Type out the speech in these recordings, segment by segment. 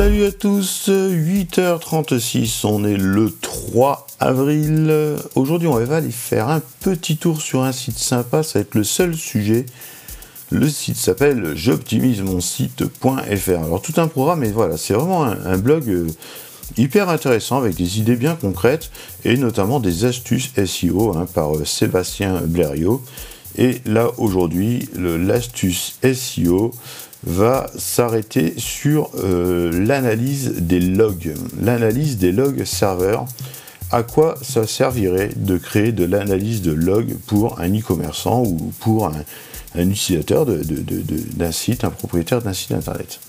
Salut à tous, 8h36, on est le 3 avril. Aujourd'hui, on va aller faire un petit tour sur un site sympa, ça va être le seul sujet. Le site s'appelle j'optimise mon site.fr. Alors, tout un programme, mais voilà, c'est vraiment un, blog euh, hyper intéressant avec des idées bien concrètes et notamment des astuces SEO hein, par euh, Sébastien Blériot. Et là, aujourd'hui, l'astuce SEO va s'arrêter sur euh, l'analyse des logs, l'analyse des logs serveurs. À quoi ça servirait de créer de l'analyse de logs pour un e-commerçant ou pour un, utilisateur d'un site, un propriétaire d'un site internet?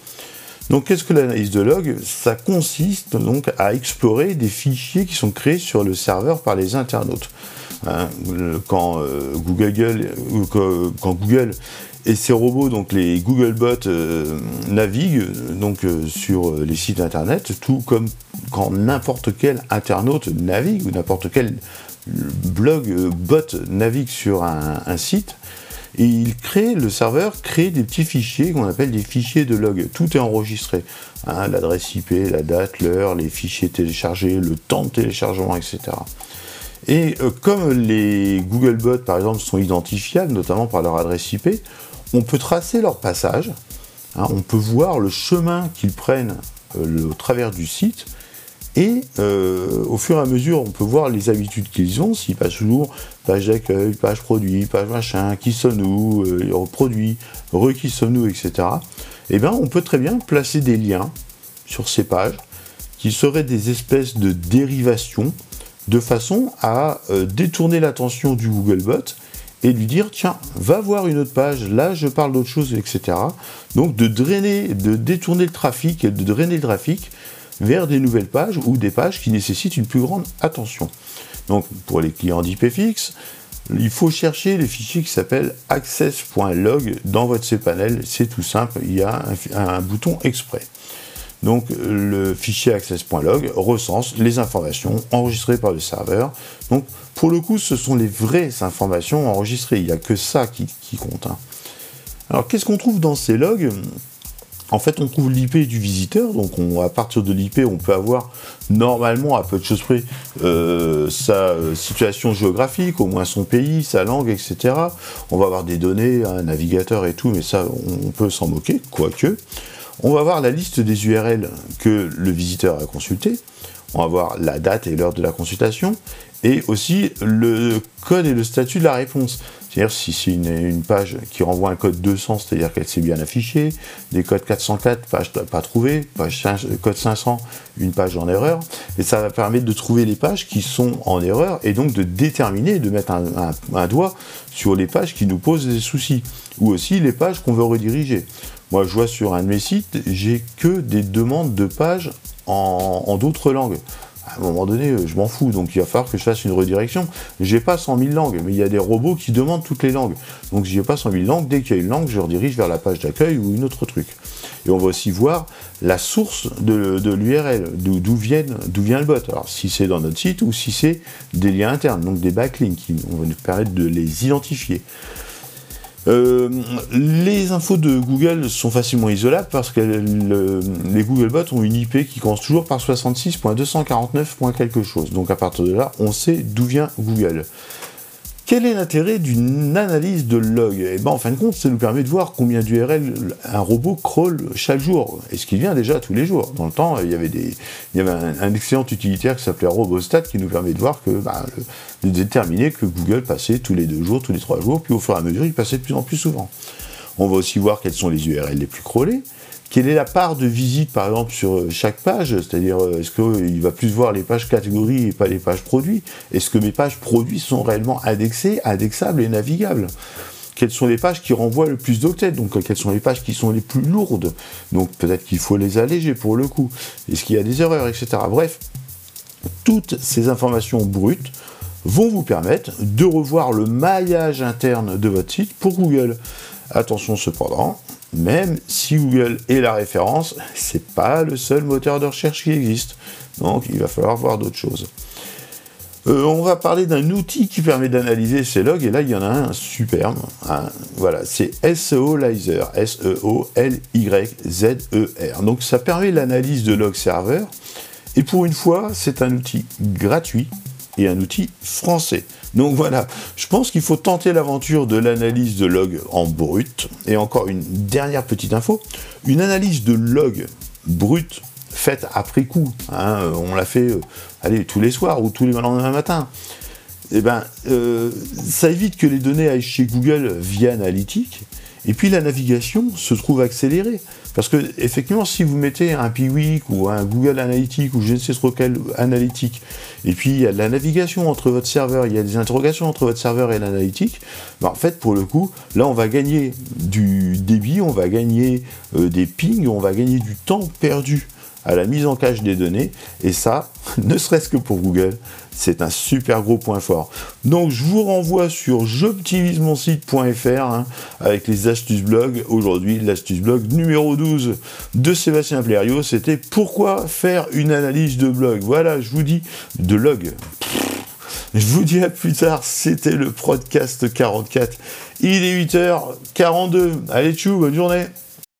Donc, qu'est-ce que l'analyse de log Ça consiste donc à explorer des fichiers qui sont créés sur le serveur par les internautes. Hein, quand, euh, Google, quand Google et ces robots, donc les Googlebots, euh, naviguent donc euh, sur les sites internet, tout comme quand n'importe quel internaute navigue ou n'importe quel blog euh, bot navigue sur un, site. Et il crée, le serveur crée des petits fichiers qu'on appelle des fichiers de log. Tout est enregistré. Hein, L'adresse IP, la date, l'heure, les fichiers téléchargés, le temps de téléchargement, etc. Et comme les Googlebots, par exemple, sont identifiables, notamment par leur adresse IP, on peut tracer leur passage, hein, on peut voir le chemin qu'ils prennent euh, au travers du site, et euh, au fur et à mesure, on peut voir les habitudes qu'ils ont, s'ils passent toujours page d'accueil, page produit, page machin, qui sommes-nous, euh, produit, re qui sommes-nous, etc. Eh bien, on peut très bien placer des liens sur ces pages qui seraient des espèces de dérivations de façon à détourner l'attention du Googlebot et lui dire tiens, va voir une autre page, là je parle d'autre chose, etc. Donc de drainer, de détourner le trafic, de drainer le trafic vers des nouvelles pages ou des pages qui nécessitent une plus grande attention. Donc pour les clients d'IPFix, il faut chercher les fichiers qui s'appellent access.log dans votre cPanel, c'est tout simple, il y a un bouton exprès. Donc le fichier access.log recense les informations enregistrées par le serveur. Donc pour le coup, ce sont les vraies informations enregistrées. Il n'y a que ça qui, compte. Hein. Alors qu'est-ce qu'on trouve dans ces logs? En fait, on trouve l'IP du visiteur, donc à partir de l'IP, on peut avoir normalement, à peu de choses près, euh, sa euh, situation géographique, au moins son pays, sa langue, etc. On va avoir des données, un navigateur et tout, mais ça, on peut s'en moquer, quoique. On va voir la liste des URL que le visiteur a consulté. On va voir la date et l'heure de la consultation et aussi le code et le statut de la réponse. C'est-à-dire si c'est une, page qui renvoie un code 200, c'est-à-dire qu'elle s'est bien affichée, des codes 404, page pas trouvée, code 500, une page en erreur, et ça va permettre de trouver les pages qui sont en erreur et donc de déterminer, de mettre un doigt sur les pages qui nous posent des soucis, ou aussi les pages qu'on veut rediriger. Moi, je vois sur un de mes sites, j'ai que des demandes de pages en, d'autres langues. À un moment donné, je m'en fous, donc il va falloir que je fasse une redirection. J'ai pas 100 000 langues, mais il y a des robots qui demandent toutes les langues. Donc si j'ai pas 100 000 langues, dès qu'il y a une langue, je redirige vers la page d'accueil ou une autre truc. Et on va aussi voir la source de, l'URL, d'où vient le bot. Alors si c'est dans notre site ou si c'est des liens internes, donc des backlinks, qui vont nous permettre de les identifier. Euh, les infos de Google sont facilement isolables parce que les Googlebots ont une IP qui commence toujours par 66.249. quelque chose. Donc à partir de là, on sait d'où vient Google. Quel est l'intérêt d'une analyse de log? Eh ben, en fin de compte, ça nous permet de voir combien d'URL un robot crawl chaque jour, et ce qui vient déjà tous les jours. Dans le temps, il y avait, un, excellent utilitaire qui s'appelait Robostat qui nous permet de voir que, bah, de déterminer que Google passait tous les deux jours, tous les trois jours, puis au fur et à mesure, il passait de plus en plus souvent. On va aussi voir quelles sont les URL les plus crawlées. Quelle est la part de visite, par exemple, sur euh, chaque page? C'est-à-dire, euh, est-ce qu'il va plus voir les pages catégories et pas les pages produits? Est-ce que mes pages produits sont réellement indexées, indexables et navigables? Quelles sont les pages qui renvoient le plus d'octets, donc euh, quelles sont les pages qui sont les plus lourdes? Donc peut-être qu'il faut les alléger pour le coup. Est-ce qu'il y a des erreurs, etc. Bref, toutes ces informations brutes vont vous permettre de revoir le maillage interne de votre site pour Google. Attention cependant, même si Google est la référence, c'est pas le seul moteur de recherche qui existe. Donc il va falloir voir d'autres choses. Euh, on va parler d'un outil qui permet d'analyser ces logs, et là il y en a un superbe. Hein. voilà, c'est SEOlyzer, S-E-O-L-Y-Z-E-R. Donc ça permet l'analyse de log serveur, et pour une fois, c'est un outil gratuit et un outil français. Donc voilà, je pense qu'il faut tenter l'aventure de l'analyse de log en brut. Et encore une dernière petite info, une analyse de log brut faite après coup, hein, on l'a fait euh, allez, tous les soirs ou tous les lendemains matin, eh ben, euh, ça évite que les données aillent chez Google via Analytics, et puis la navigation se trouve accélérée. Parce que effectivement, si vous mettez un Piwik ou un Google Analytics ou je ne sais trop quel analytique, et puis il y a de la navigation entre votre serveur, il y a des interrogations entre votre serveur et l'analytique, ben en fait, pour le coup, là, on va gagner du débit, on va gagner euh, des pings, on va gagner du temps perdu à la mise en cache des données. Et ça, ne serait-ce que pour Google, c'est un super gros point fort. Donc je vous renvoie sur j'optimise-mon-site.fr hein, avec les astuces blog. Aujourd'hui, l'astuce blog numéro 12 de Sébastien Flerio, c'était pourquoi faire une analyse de blog? Voilà, je vous dis de log. Je vous dis à plus tard, c'était le podcast 44. Il est 8h42. Allez, tchou, bonne journée.